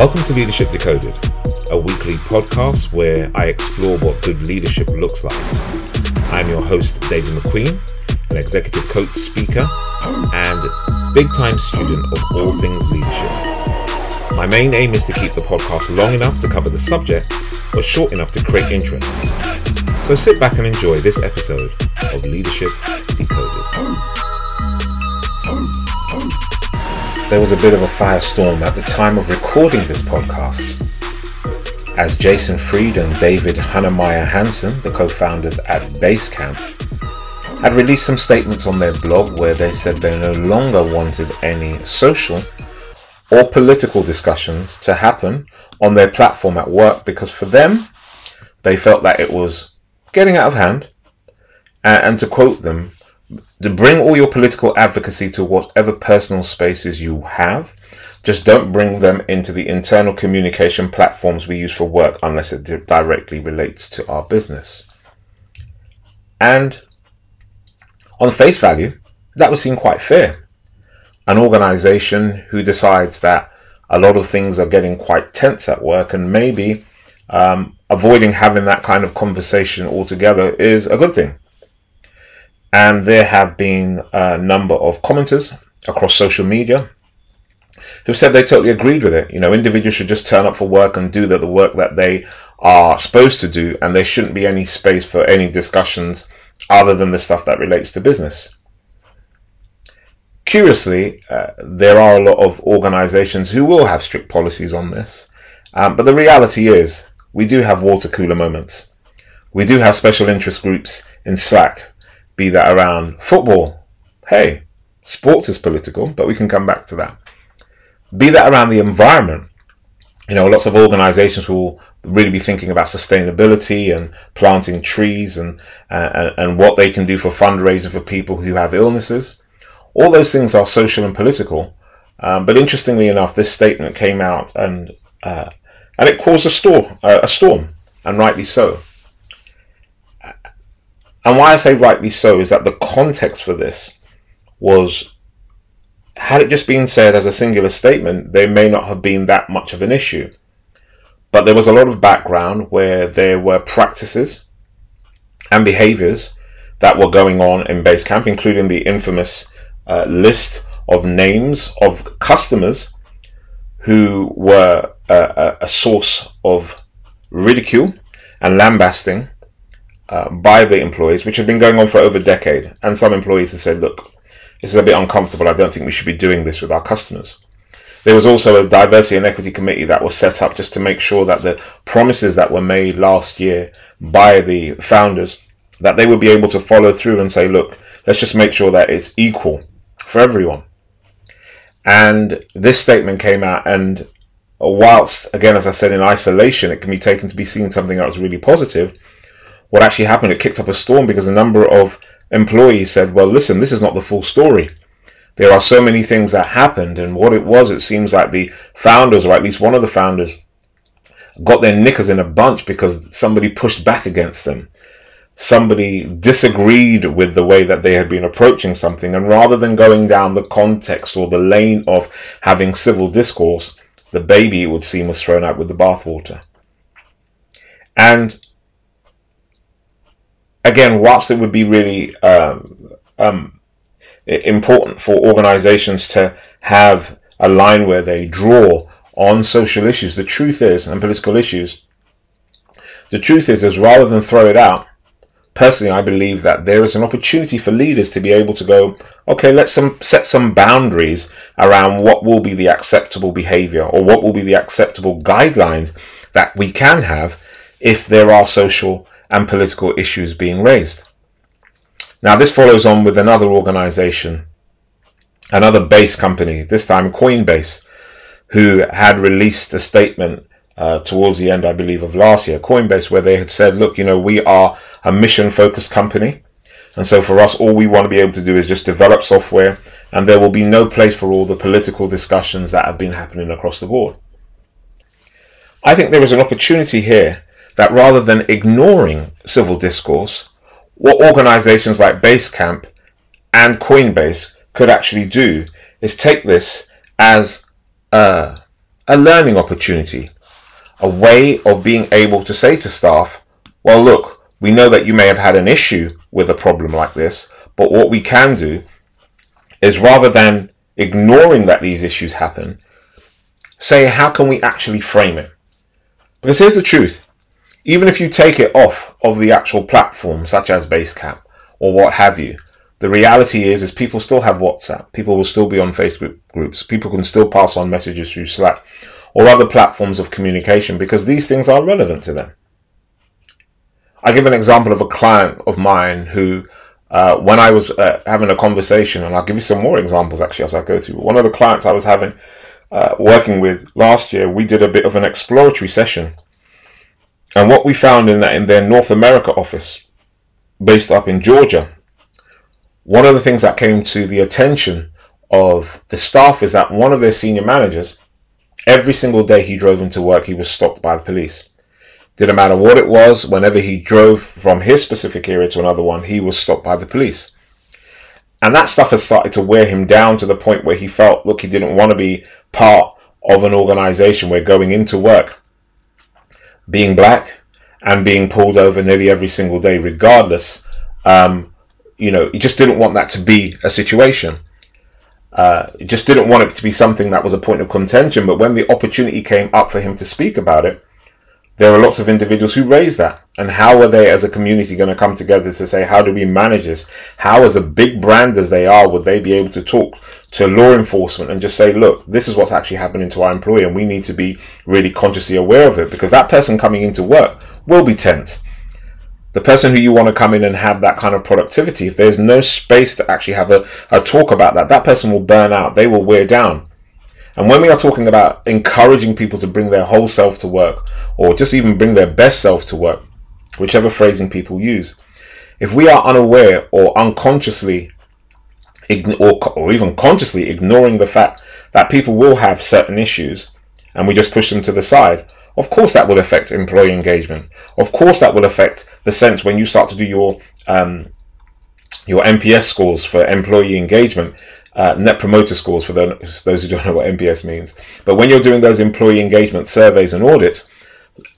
Welcome to Leadership Decoded, a weekly podcast where I explore what good leadership looks like. I'm your host, David McQueen, an executive coach, speaker, and big time student of all things leadership. My main aim is to keep the podcast long enough to cover the subject, but short enough to create interest. So sit back and enjoy this episode of Leadership Decoded. There was a bit of a firestorm at the time of recording this podcast, as Jason Fried and David Heinemeier Hansson, the co-founders at Basecamp, had released some statements on their blog where they said they no longer wanted any social or political discussions to happen on their platform at work because for them, they felt that it was getting out of hand. And to quote them, to bring all your political advocacy to whatever personal spaces you have. Just don't bring them into the internal communication platforms we use for work unless it directly relates to our business. And on face value, that would seem quite fair. An organization who decides that a lot of things are getting quite tense at work and maybe um, avoiding having that kind of conversation altogether is a good thing. And there have been a number of commenters across social media who said they totally agreed with it. You know, individuals should just turn up for work and do the, the work that they are supposed to do, and there shouldn't be any space for any discussions other than the stuff that relates to business. Curiously, uh, there are a lot of organizations who will have strict policies on this, um, but the reality is we do have water cooler moments. We do have special interest groups in Slack be that around football. Hey, sports is political, but we can come back to that. Be that around the environment. You know, lots of organizations will really be thinking about sustainability and planting trees and, uh, and what they can do for fundraising for people who have illnesses. All those things are social and political. Um, but interestingly enough, this statement came out and uh, and it caused a storm, uh, a storm, and rightly so. And why I say rightly so is that the context for this was, had it just been said as a singular statement, there may not have been that much of an issue. But there was a lot of background where there were practices and behaviors that were going on in Basecamp, including the infamous uh, list of names of customers who were a source of ridicule and lambasting uh, by the employees, which had been going on for over a decade. And some employees have said, look, this is a bit uncomfortable. I don't think we should be doing this with our customers. There was also a diversity and equity committee that was set up just to make sure that the promises that were made last year by the founders, that they would be able to follow through and say, look, let's just make sure that it's equal for everyone. And this statement came out and whilst, again, as I said, in isolation, it can be taken to be seen something that was really positive what actually happened, it kicked up a storm because a number of employees said, well, listen, this is not the full story. There are so many things that happened, and what it was, it seems like the founders, or at least one of the founders, got their knickers in a bunch because somebody pushed back against them. Somebody disagreed with the way that they had been approaching something, and rather than going down the context or the lane of having civil discourse, the baby, it would seem, was thrown out with the bathwater. And again, whilst it would be really um, um, important for organizations to have a line where they draw on social issues, the truth is, and political issues, the truth is, is rather than throw it out, personally, I believe that there is an opportunity for leaders to be able to go, okay, let's some, set some boundaries around what will be the acceptable behavior or what will be the acceptable guidelines that we can have if there are social and political issues being raised. Now, this follows on with another organization, another base company, this time Coinbase, who had released a statement uh, towards the end, I believe, of last year, Coinbase, where they had said, look, you know, we are a mission focused company. And so for us, all we want to be able to do is just develop software, and there will be no place for all the political discussions that have been happening across the board. I think there is an opportunity here that rather than ignoring civil discourse, what organizations like Basecamp and Coinbase could actually do is take this as a, a learning opportunity, a way of being able to say to staff, well, look, we know that you may have had an issue with a problem like this, but what we can do is rather than ignoring that these issues happen, say, how can we actually frame it? Because here's the truth even if you take it off of the actual platform, such as Basecamp or what have you, the reality is is people still have WhatsApp. People will still be on Facebook groups. People can still pass on messages through Slack or other platforms of communication because these things are relevant to them. I give an example of a client of mine who, uh, when I was uh, having a conversation, and I'll give you some more examples actually as I go through. One of the clients I was having uh, working with last year, we did a bit of an exploratory session, and what we found in that in their North America office, based up in Georgia, one of the things that came to the attention of the staff is that one of their senior managers, every single day he drove into work, he was stopped by the police. Didn't matter what it was, whenever he drove from his specific area to another one, he was stopped by the police. And that stuff has started to wear him down to the point where he felt, look, he didn't want to be part of an organization where going into work, being black, and being pulled over nearly every single day, regardless, um, you know, he just didn't want that to be a situation. Uh, he just didn't want it to be something that was a point of contention. But when the opportunity came up for him to speak about it, there are lots of individuals who raise that. And how are they as a community going to come together to say, how do we manage this? How, as a big brand as they are, would they be able to talk to law enforcement and just say, look, this is what's actually happening to our employee and we need to be really consciously aware of it because that person coming into work will be tense. The person who you want to come in and have that kind of productivity, if there's no space to actually have a, a talk about that, that person will burn out. They will wear down. And when we are talking about encouraging people to bring their whole self to work, or just even bring their best self to work, whichever phrasing people use, if we are unaware or unconsciously, or, or even consciously ignoring the fact that people will have certain issues, and we just push them to the side, of course that will affect employee engagement. Of course that will affect the sense when you start to do your um, your NPS scores for employee engagement uh, net promoter scores for those, those who don't know what NPS means. But when you're doing those employee engagement surveys and audits,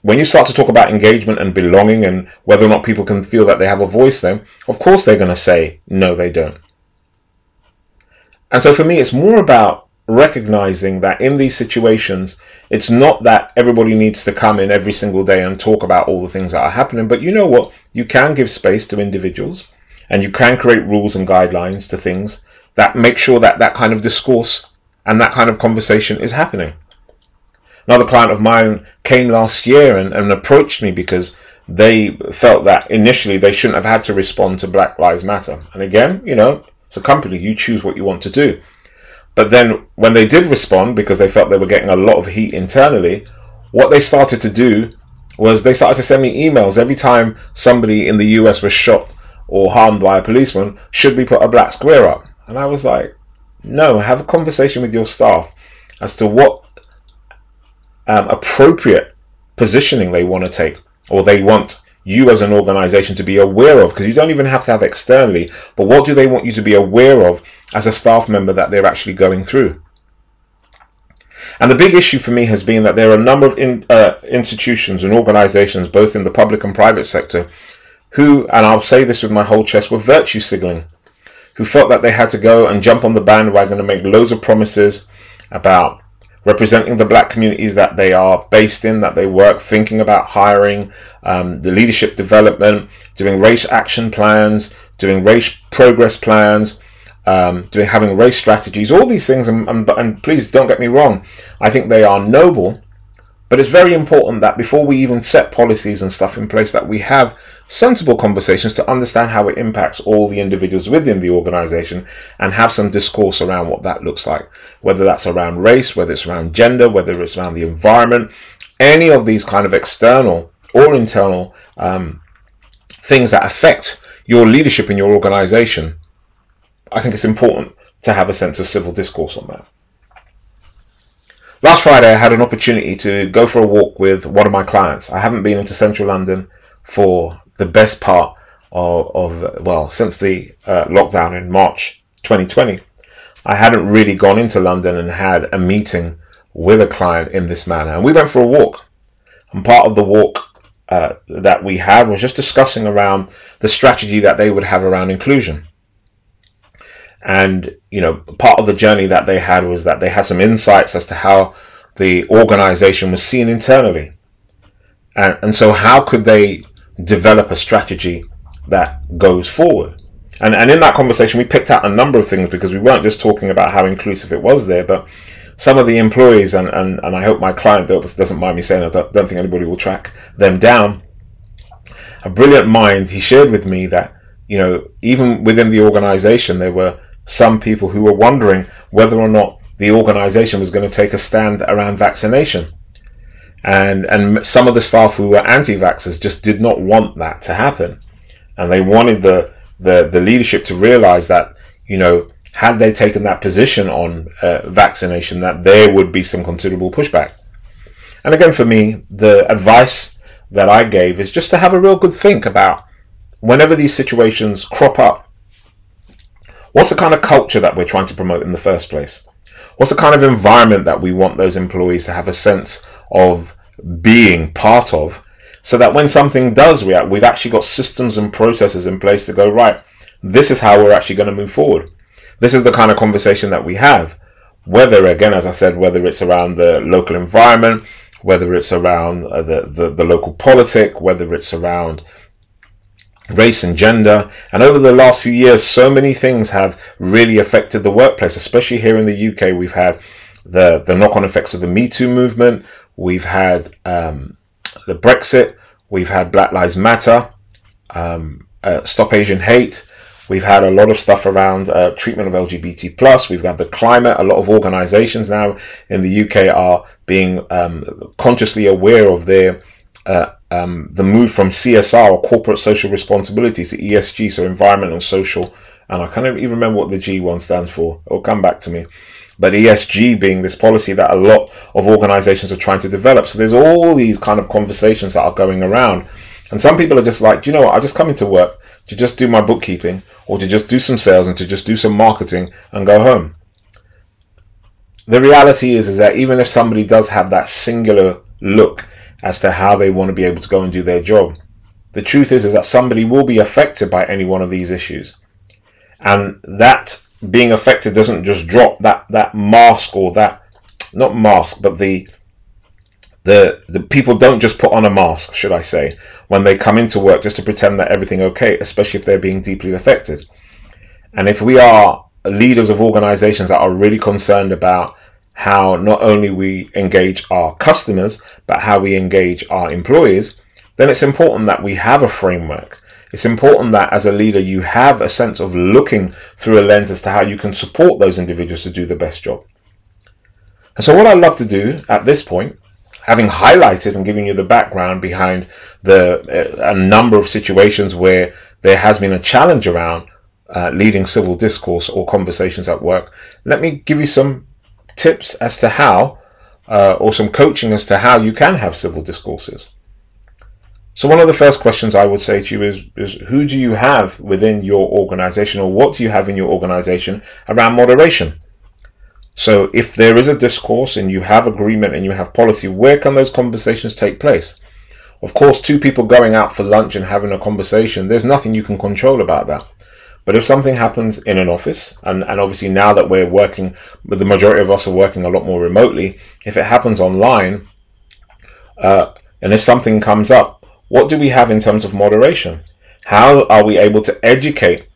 when you start to talk about engagement and belonging and whether or not people can feel that they have a voice then, of course they're going to say, no, they don't. And so for me, it's more about recognizing that in these situations, it's not that everybody needs to come in every single day and talk about all the things that are happening, but you know what? You can give space to individuals and you can create rules and guidelines to things that make sure that that kind of discourse and that kind of conversation is happening. Another client of mine came last year and, and approached me because they felt that initially they shouldn't have had to respond to Black Lives Matter. And again, you know, it's a company, you choose what you want to do. But then when they did respond, because they felt they were getting a lot of heat internally, what they started to do was they started to send me emails every time somebody in the US was shot or harmed by a policeman, should we put a black square up? And I was like, no, have a conversation with your staff as to what um, appropriate positioning they want to take or they want you as an organization to be aware of because you don't even have to have externally but what do they want you to be aware of as a staff member that they're actually going through? And the big issue for me has been that there are a number of in, uh, institutions and organizations both in the public and private sector who and i'll say this with my whole chest were virtue signaling who felt that they had to go and jump on the bandwagon and make loads of promises about representing the black communities that they are based in, that they work, thinking about hiring, um, the leadership development, doing race action plans, doing race progress plans, um, doing having race strategies, all these things. And, and, and please don't get me wrong, I think they are noble, but it's very important that before we even set policies and stuff in place, that we have sensible conversations to understand how it impacts all the individuals within the organization and have some discourse around what that looks like. Whether that's around race, whether it's around gender, whether it's around the environment, any of these kind of external or internal um, things that affect your leadership in your organization. I think it's important to have a sense of civil discourse on that. Last Friday, I had an opportunity to go for a walk with one of my clients. I haven't been into central London for the best part of, of well, since the uh, lockdown in March 2020. I hadn't really gone into London and had a meeting with a client in this manner. And we went for a walk. And part of the walk uh, that we had was just discussing around the strategy that they would have around inclusion. And, you know, part of the journey that they had was that they had some insights as to how the organization was seen internally. And, and so, how could they develop a strategy that goes forward? And, and in that conversation, we picked out a number of things because we weren't just talking about how inclusive it was there, but some of the employees, and, and, and I hope my client doesn't mind me saying, I don't, don't think anybody will track them down. A brilliant mind, he shared with me that, you know, even within the organization, there were some people who were wondering whether or not the organization was going to take a stand around vaccination. And, and some of the staff who were anti-vaxxers just did not want that to happen. And they wanted the, the, the leadership to realize that, you know, had they taken that position on uh, vaccination, that there would be some considerable pushback. And again, for me, the advice that I gave is just to have a real good think about whenever these situations crop up, what's the kind of culture that we're trying to promote in the first place? What's the kind of environment that we want those employees to have a sense of being part of so that when something does react, we've actually got systems and processes in place to go, right, this is how we're actually going to move forward. This is the kind of conversation that we have. Whether, again, as I said, whether it's around the local environment, whether it's around uh, the, the, the local politic, whether it's around race and gender. And over the last few years, so many things have really affected the workplace, especially here in the UK. We've had the, the knock on effects of the Me Too movement. We've had um, the Brexit. We've had Black Lives Matter, um, uh, Stop Asian Hate. We've had a lot of stuff around uh, treatment of LGBT plus. We've got the climate. A lot of organisations now in the UK are being um, consciously aware of their uh, um, the move from CSR or corporate social responsibility to ESG, so environmental, social, and I can't even remember what the G one stands for. It'll come back to me. But ESG being this policy that a lot of organizations are trying to develop. So there's all these kind of conversations that are going around. And some people are just like, you know what, I just come into work to just do my bookkeeping or to just do some sales and to just do some marketing and go home. The reality is, is that even if somebody does have that singular look as to how they want to be able to go and do their job, the truth is, is that somebody will be affected by any one of these issues. And that being affected doesn't just drop that, that mask or that, not mask, but the, the, the people don't just put on a mask, should I say, when they come into work just to pretend that everything okay, especially if they're being deeply affected. And if we are leaders of organizations that are really concerned about how not only we engage our customers, but how we engage our employees, then it's important that we have a framework. It's important that as a leader, you have a sense of looking through a lens as to how you can support those individuals to do the best job. And so what I love to do at this point, having highlighted and given you the background behind the uh, a number of situations where there has been a challenge around uh, leading civil discourse or conversations at work, let me give you some tips as to how, uh, or some coaching as to how you can have civil discourses. So one of the first questions I would say to you is, is who do you have within your organization or what do you have in your organization around moderation? So if there is a discourse and you have agreement and you have policy, where can those conversations take place? Of course, two people going out for lunch and having a conversation, there's nothing you can control about that. But if something happens in an office, and, and obviously now that we're working, but the majority of us are working a lot more remotely, if it happens online, uh, and if something comes up, what do we have in terms of moderation? How are we able to educate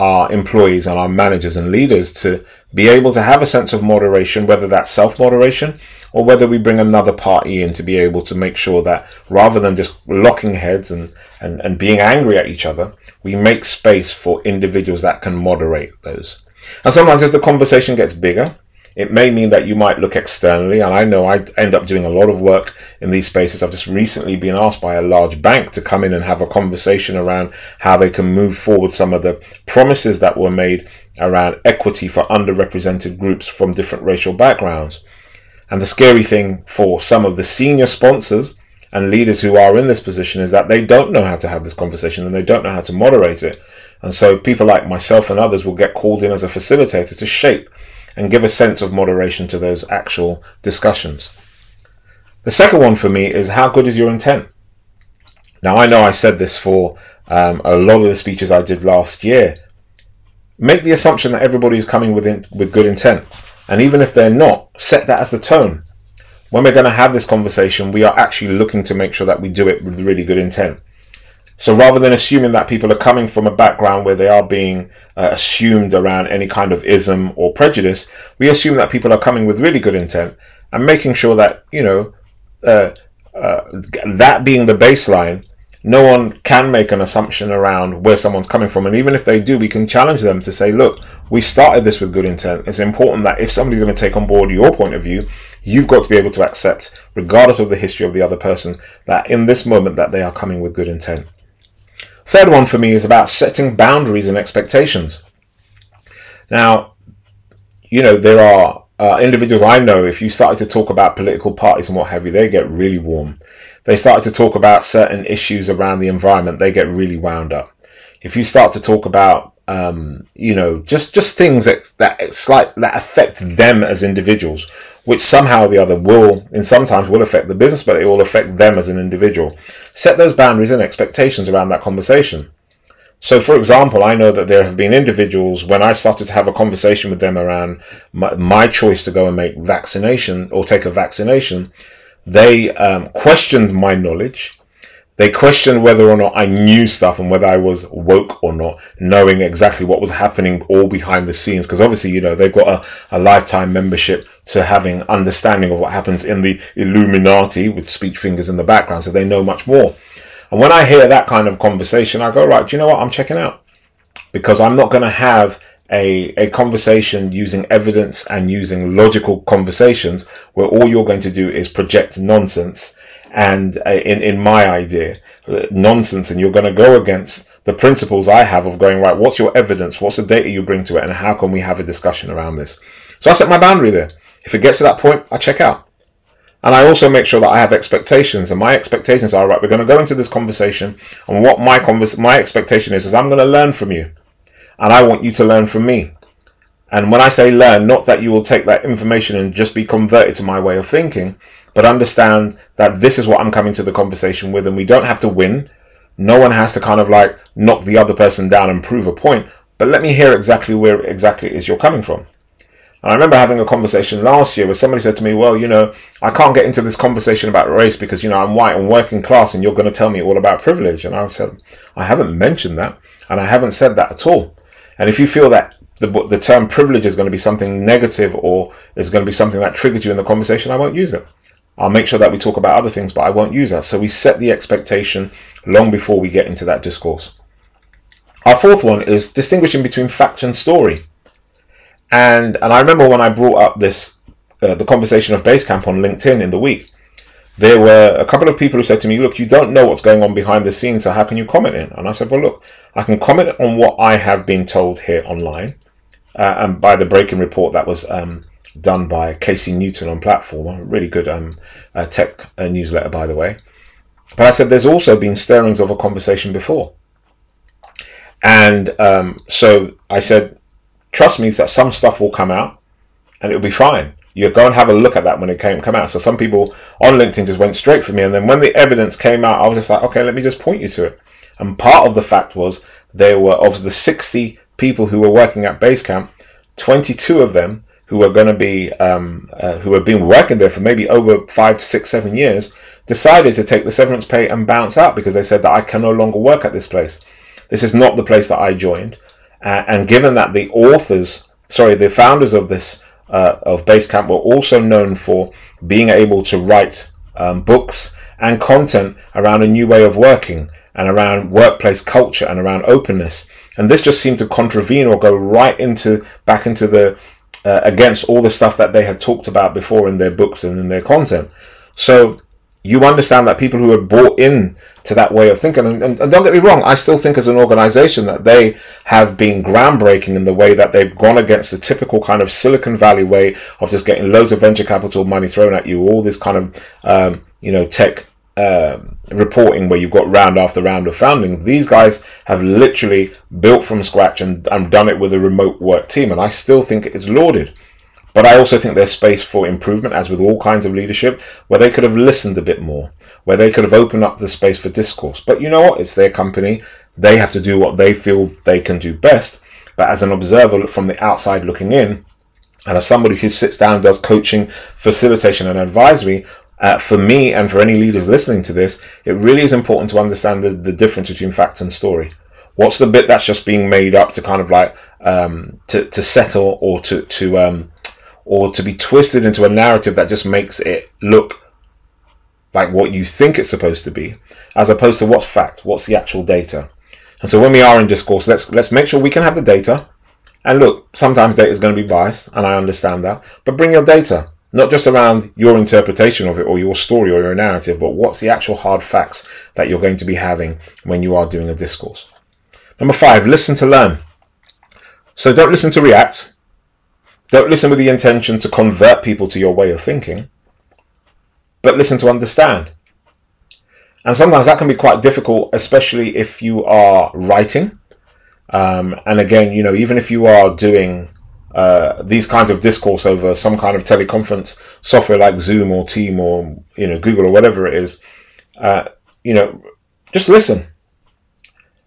our employees and our managers and leaders to be able to have a sense of moderation, whether that's self moderation or whether we bring another party in to be able to make sure that rather than just locking heads and, and, and being angry at each other, we make space for individuals that can moderate those. And sometimes as the conversation gets bigger, it may mean that you might look externally, and I know I end up doing a lot of work in these spaces. I've just recently been asked by a large bank to come in and have a conversation around how they can move forward some of the promises that were made around equity for underrepresented groups from different racial backgrounds. And the scary thing for some of the senior sponsors and leaders who are in this position is that they don't know how to have this conversation and they don't know how to moderate it. And so people like myself and others will get called in as a facilitator to shape and give a sense of moderation to those actual discussions. The second one for me is how good is your intent? Now, I know I said this for um, a lot of the speeches I did last year. Make the assumption that everybody is coming with, in, with good intent. And even if they're not, set that as the tone. When we're going to have this conversation, we are actually looking to make sure that we do it with really good intent. So rather than assuming that people are coming from a background where they are being uh, assumed around any kind of ism or prejudice, we assume that people are coming with really good intent and making sure that, you know, uh, uh, that being the baseline, no one can make an assumption around where someone's coming from. And even if they do, we can challenge them to say, look, we started this with good intent. It's important that if somebody's going to take on board your point of view, you've got to be able to accept, regardless of the history of the other person, that in this moment that they are coming with good intent. Third one for me is about setting boundaries and expectations. Now, you know, there are uh, individuals I know, if you started to talk about political parties and what have you, they get really warm they started to talk about certain issues around the environment, they get really wound up. If you start to talk about um, you know, just just things that that it's like that affect them as individuals, which somehow or the other will, and sometimes will affect the business, but it will affect them as an individual. Set those boundaries and expectations around that conversation. So, for example, I know that there have been individuals when I started to have a conversation with them around my, my choice to go and make vaccination or take a vaccination they um, questioned my knowledge. They questioned whether or not I knew stuff and whether I was woke or not, knowing exactly what was happening all behind the scenes. Because obviously, you know, they've got a, a lifetime membership to having understanding of what happens in the Illuminati with speech fingers in the background. So they know much more. And when I hear that kind of conversation, I go, right, do you know what? I'm checking out because I'm not going to have a, a conversation using evidence and using logical conversations where all you're going to do is project nonsense and uh, in, in my idea, uh, nonsense, and you're going to go against the principles I have of going, right, what's your evidence? What's the data you bring to it? And how can we have a discussion around this? So I set my boundary there. If it gets to that point, I check out. And I also make sure that I have expectations, and my expectations are right. We're going to go into this conversation, and what my convers- my expectation is is I'm going to learn from you and I want you to learn from me. And when I say learn, not that you will take that information and just be converted to my way of thinking, but understand that this is what I'm coming to the conversation with, and we don't have to win. No one has to kind of like knock the other person down and prove a point, but let me hear exactly where exactly is you're coming from. And I remember having a conversation last year where somebody said to me, Well, you know, I can't get into this conversation about race because, you know, I'm white and working class and you're going to tell me all about privilege. And I said, I haven't mentioned that. And I haven't said that at all. And if you feel that the, the term privilege is going to be something negative or is going to be something that triggers you in the conversation, I won't use it. I'll make sure that we talk about other things, but I won't use that. So we set the expectation long before we get into that discourse. Our fourth one is distinguishing between fact and story. And and I remember when I brought up this uh, the conversation of Basecamp on LinkedIn in the week, there were a couple of people who said to me, "Look, you don't know what's going on behind the scenes, so how can you comment in?" And I said, "Well, look, I can comment on what I have been told here online, uh, and by the breaking report that was um, done by Casey Newton on Platformer, a really good um, uh, tech uh, newsletter, by the way. But I said there's also been stirrings of a conversation before, and um, so I said, trust me, that some stuff will come out, and it'll be fine." you go and have a look at that when it came come out. So some people on LinkedIn just went straight for me, and then when the evidence came out, I was just like, okay, let me just point you to it. And part of the fact was there were of the 60 people who were working at Basecamp, 22 of them who were going to be um, uh, who have been working there for maybe over five, six, seven years, decided to take the severance pay and bounce out because they said that I can no longer work at this place. This is not the place that I joined. Uh, and given that the authors, sorry, the founders of this uh, of Basecamp were also known for being able to write um, books and content around a new way of working and around workplace culture and around openness. And this just seemed to contravene or go right into back into the uh, against all the stuff that they had talked about before in their books and in their content. So you understand that people who have bought in to that way of thinking, and, and, and, don't get me wrong, I still think as an organization that they have been groundbreaking in the way that they've gone against the typical kind of Silicon Valley way of just getting loads of venture capital money thrown at you, all this kind of, um, you know, tech um, reporting where you've got round after round of founding. These guys have literally built from scratch and, and done it with a remote work team, and I still think it is lauded. But I also think there's space for improvement, as with all kinds of leadership, where they could have listened a bit more, where they could have opened up the space for discourse. But you know what? It's their company. They have to do what they feel they can do best. But as an observer from the outside looking in, and as somebody who sits down and does coaching, facilitation, and advisory, uh, for me and for any leaders listening to this, it really is important to understand the, the difference between fact and story. What's the bit that's just being made up to kind of like um, to to settle or to to um, or to be twisted into a narrative that just makes it look like what you think it's supposed to be, as opposed to what's fact, what's the actual data. And so when we are in discourse, let's let's make sure we can have the data. And look, sometimes data is going to be biased, and I understand that. But bring your data, not just around your interpretation of it or your story or your narrative, but what's the actual hard facts that you're going to be having when you are doing a discourse. Number five, listen to learn. So don't listen to react. Don't listen with the intention to convert people to your way of thinking, but listen to understand. And sometimes that can be quite difficult, especially if you are writing. Um, and again, you know, even if you are doing uh, these kinds of discourse over some kind of teleconference software like Zoom or Team or you know Google or whatever it is, uh, you know, just listen.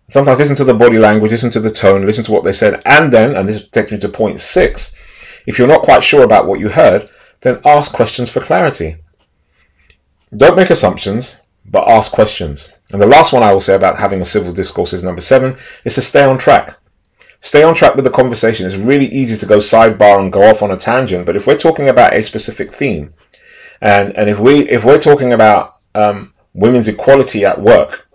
Sometimes listen to the body language, listen to the tone, listen to what they said, and then, and this takes me to point six, if you're not quite sure about what you heard, then ask questions for clarity. Don't make assumptions, but ask questions. And the last one I will say about having a civil discourse is number seven, is to stay on track. Stay on track with the conversation. It's really easy to go sidebar and go off on a tangent, but if we're talking about a specific theme, and, and if we if we're talking about um, women's equality at work,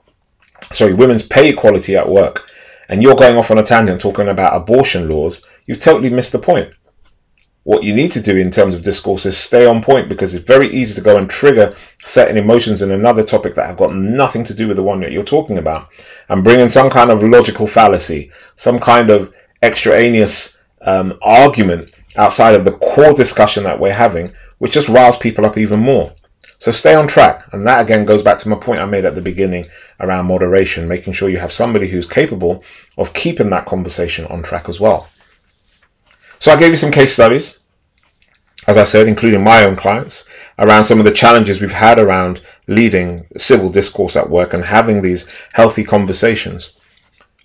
sorry, women's pay equality at work, and you're going off on a tangent talking about abortion laws, you've totally missed the point. What you need to do in terms of discourse is stay on point because it's very easy to go and trigger certain emotions in another topic that have got nothing to do with the one that you're talking about and bring in some kind of logical fallacy, some kind of extraneous um, argument outside of the core discussion that we're having, which just riles people up even more. So stay on track. And that again goes back to my point I made at the beginning around moderation, making sure you have somebody who's capable of keeping that conversation on track as well. So I gave you some case studies, as I said, including my own clients, around some of the challenges we've had around leading civil discourse at work and having these healthy conversations.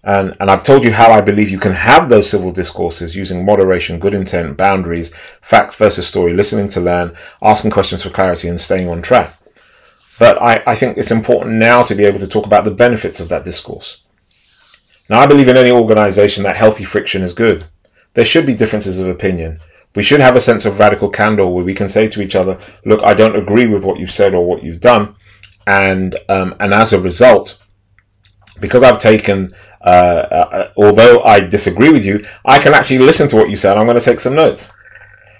And, and I've told you how I believe you can have those civil discourses using moderation, good intent, boundaries, fact versus story, listening to learn, asking questions for clarity, and staying on track. But I, I think it's important now to be able to talk about the benefits of that discourse. Now, I believe in any organization that healthy friction is good. There should be differences of opinion. We should have a sense of radical candor where we can say to each other, look, I don't agree with what you've said or what you've done. And, um, and as a result, because I've taken uh, uh, although I disagree with you, I can actually listen to what you said. I'm going to take some notes.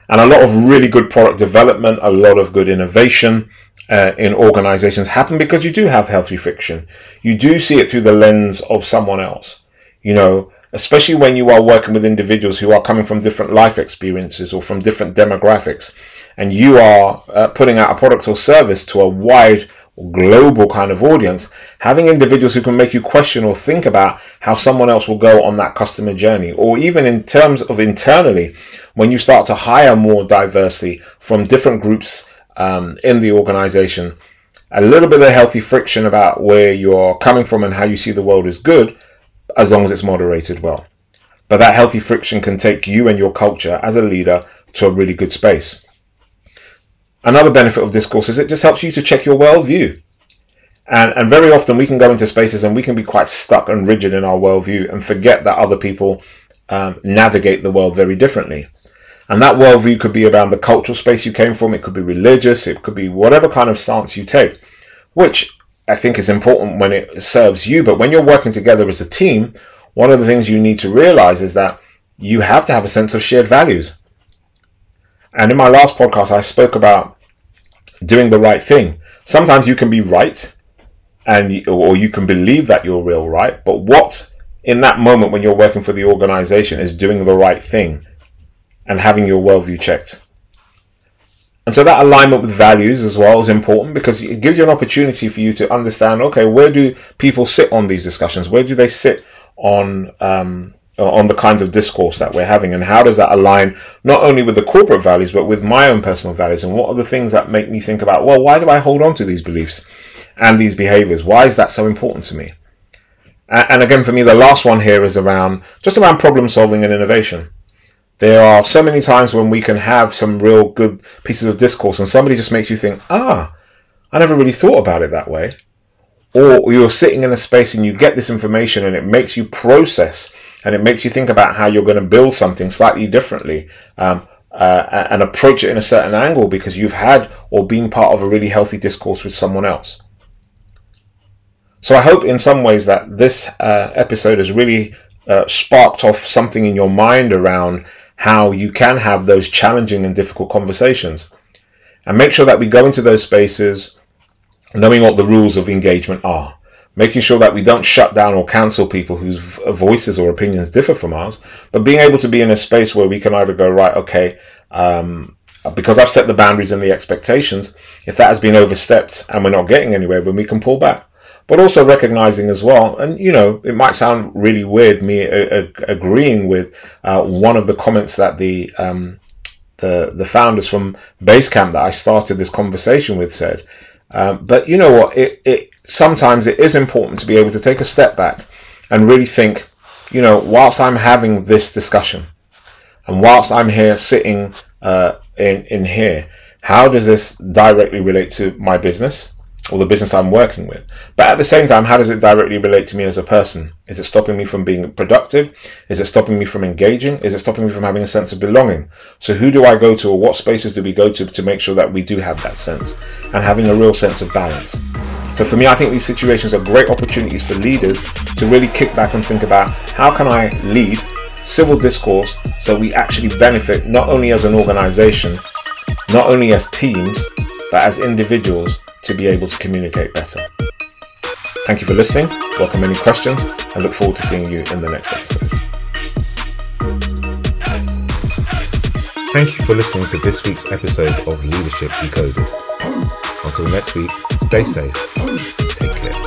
And a lot of really good product development, a lot of good innovation uh, in organizations happen because you do have healthy friction. You do see it through the lens of someone else. You know, especially when you are working with individuals who are coming from different life experiences or from different demographics, and you are uh, putting out a product or service to a wide global kind of audience, having individuals who can make you question or think about how someone else will go on that customer journey, or even in terms of internally, when you start to hire more diversity from different groups um, in the organization, a little bit of healthy friction about where you're coming from and how you see the world is good, as long as it's moderated well. But that healthy friction can take you and your culture as a leader to a really good space. Another benefit of discourse is it just helps you to check your worldview. And, and very often we can go into spaces and we can be quite stuck and rigid in our worldview and forget that other people um, navigate the world very differently. And that worldview could be around the cultural space you came from, it could be religious, it could be whatever kind of stance you take, which I think is important when it serves you. But when you're working together as a team, one of the things you need to realize is that you have to have a sense of shared values. And in my last podcast, I spoke about doing the right thing. Sometimes you can be right, and or you can believe that you're real right. But what in that moment when you're working for the organization is doing the right thing and having your worldview checked. And so that alignment with values as well is important because it gives you an opportunity for you to understand, okay, where do people sit on these discussions? Where do they sit on um, on the kinds of discourse that we're having? And how does that align not only with the corporate values but with my own personal values? And what are the things that make me think about well why do i hold on to these beliefs and these behaviors? Why is that so important to me? And again for me the last one here is around just around problem solving and innovation there are so many times when we can have some real good pieces of discourse and somebody just makes you think ah i never really thought about it that way or you're sitting in a space and you get this information and it makes you process and it makes you think about how you're going to build something slightly differently um, uh, and approach it in a certain angle because you've had or been part of a really healthy discourse with someone else. So I hope in some ways that this uh, episode has really uh, sparked off something in your mind around how you can have those challenging and difficult conversations. And make sure that we go into those spaces knowing what the rules of engagement are making sure that we don't shut down or cancel people whose voices or opinions differ from ours, but being able to be in a space where we can either go, right, okay, um, because I've set the boundaries and the expectations, if that has been overstepped and we're not getting anywhere, then we can pull back. But also recognizing as well, and you know, it might sound really weird me a- a- agreeing with uh, one of the comments that the um, the the founders from Basecamp that I started this conversation with said. Um, but you know what? It, it sometimes it is important to be able to take a step back and really think, you know, whilst I'm having this discussion and whilst I'm here sitting uh, in, in here, how does this directly relate to my business? Or the business I'm working with. But at the same time, how does it directly relate to me as a person? Is it stopping me from being productive? Is it stopping me from engaging? Is it stopping me from having a sense of belonging? So who do I go to or what spaces do we go to to make sure that we do have that sense and having a real sense of balance? So for me, I think these situations are great opportunities for leaders to really kick back and think about how can I lead civil discourse so we actually benefit not only as an organization, not only as teams, but as individuals to be able to communicate better. Thank you for listening. Welcome any questions and look forward to seeing you in the next episode. Thank you for listening to this week's episode of Leadership Decoded. Until next week, stay safe. Take care.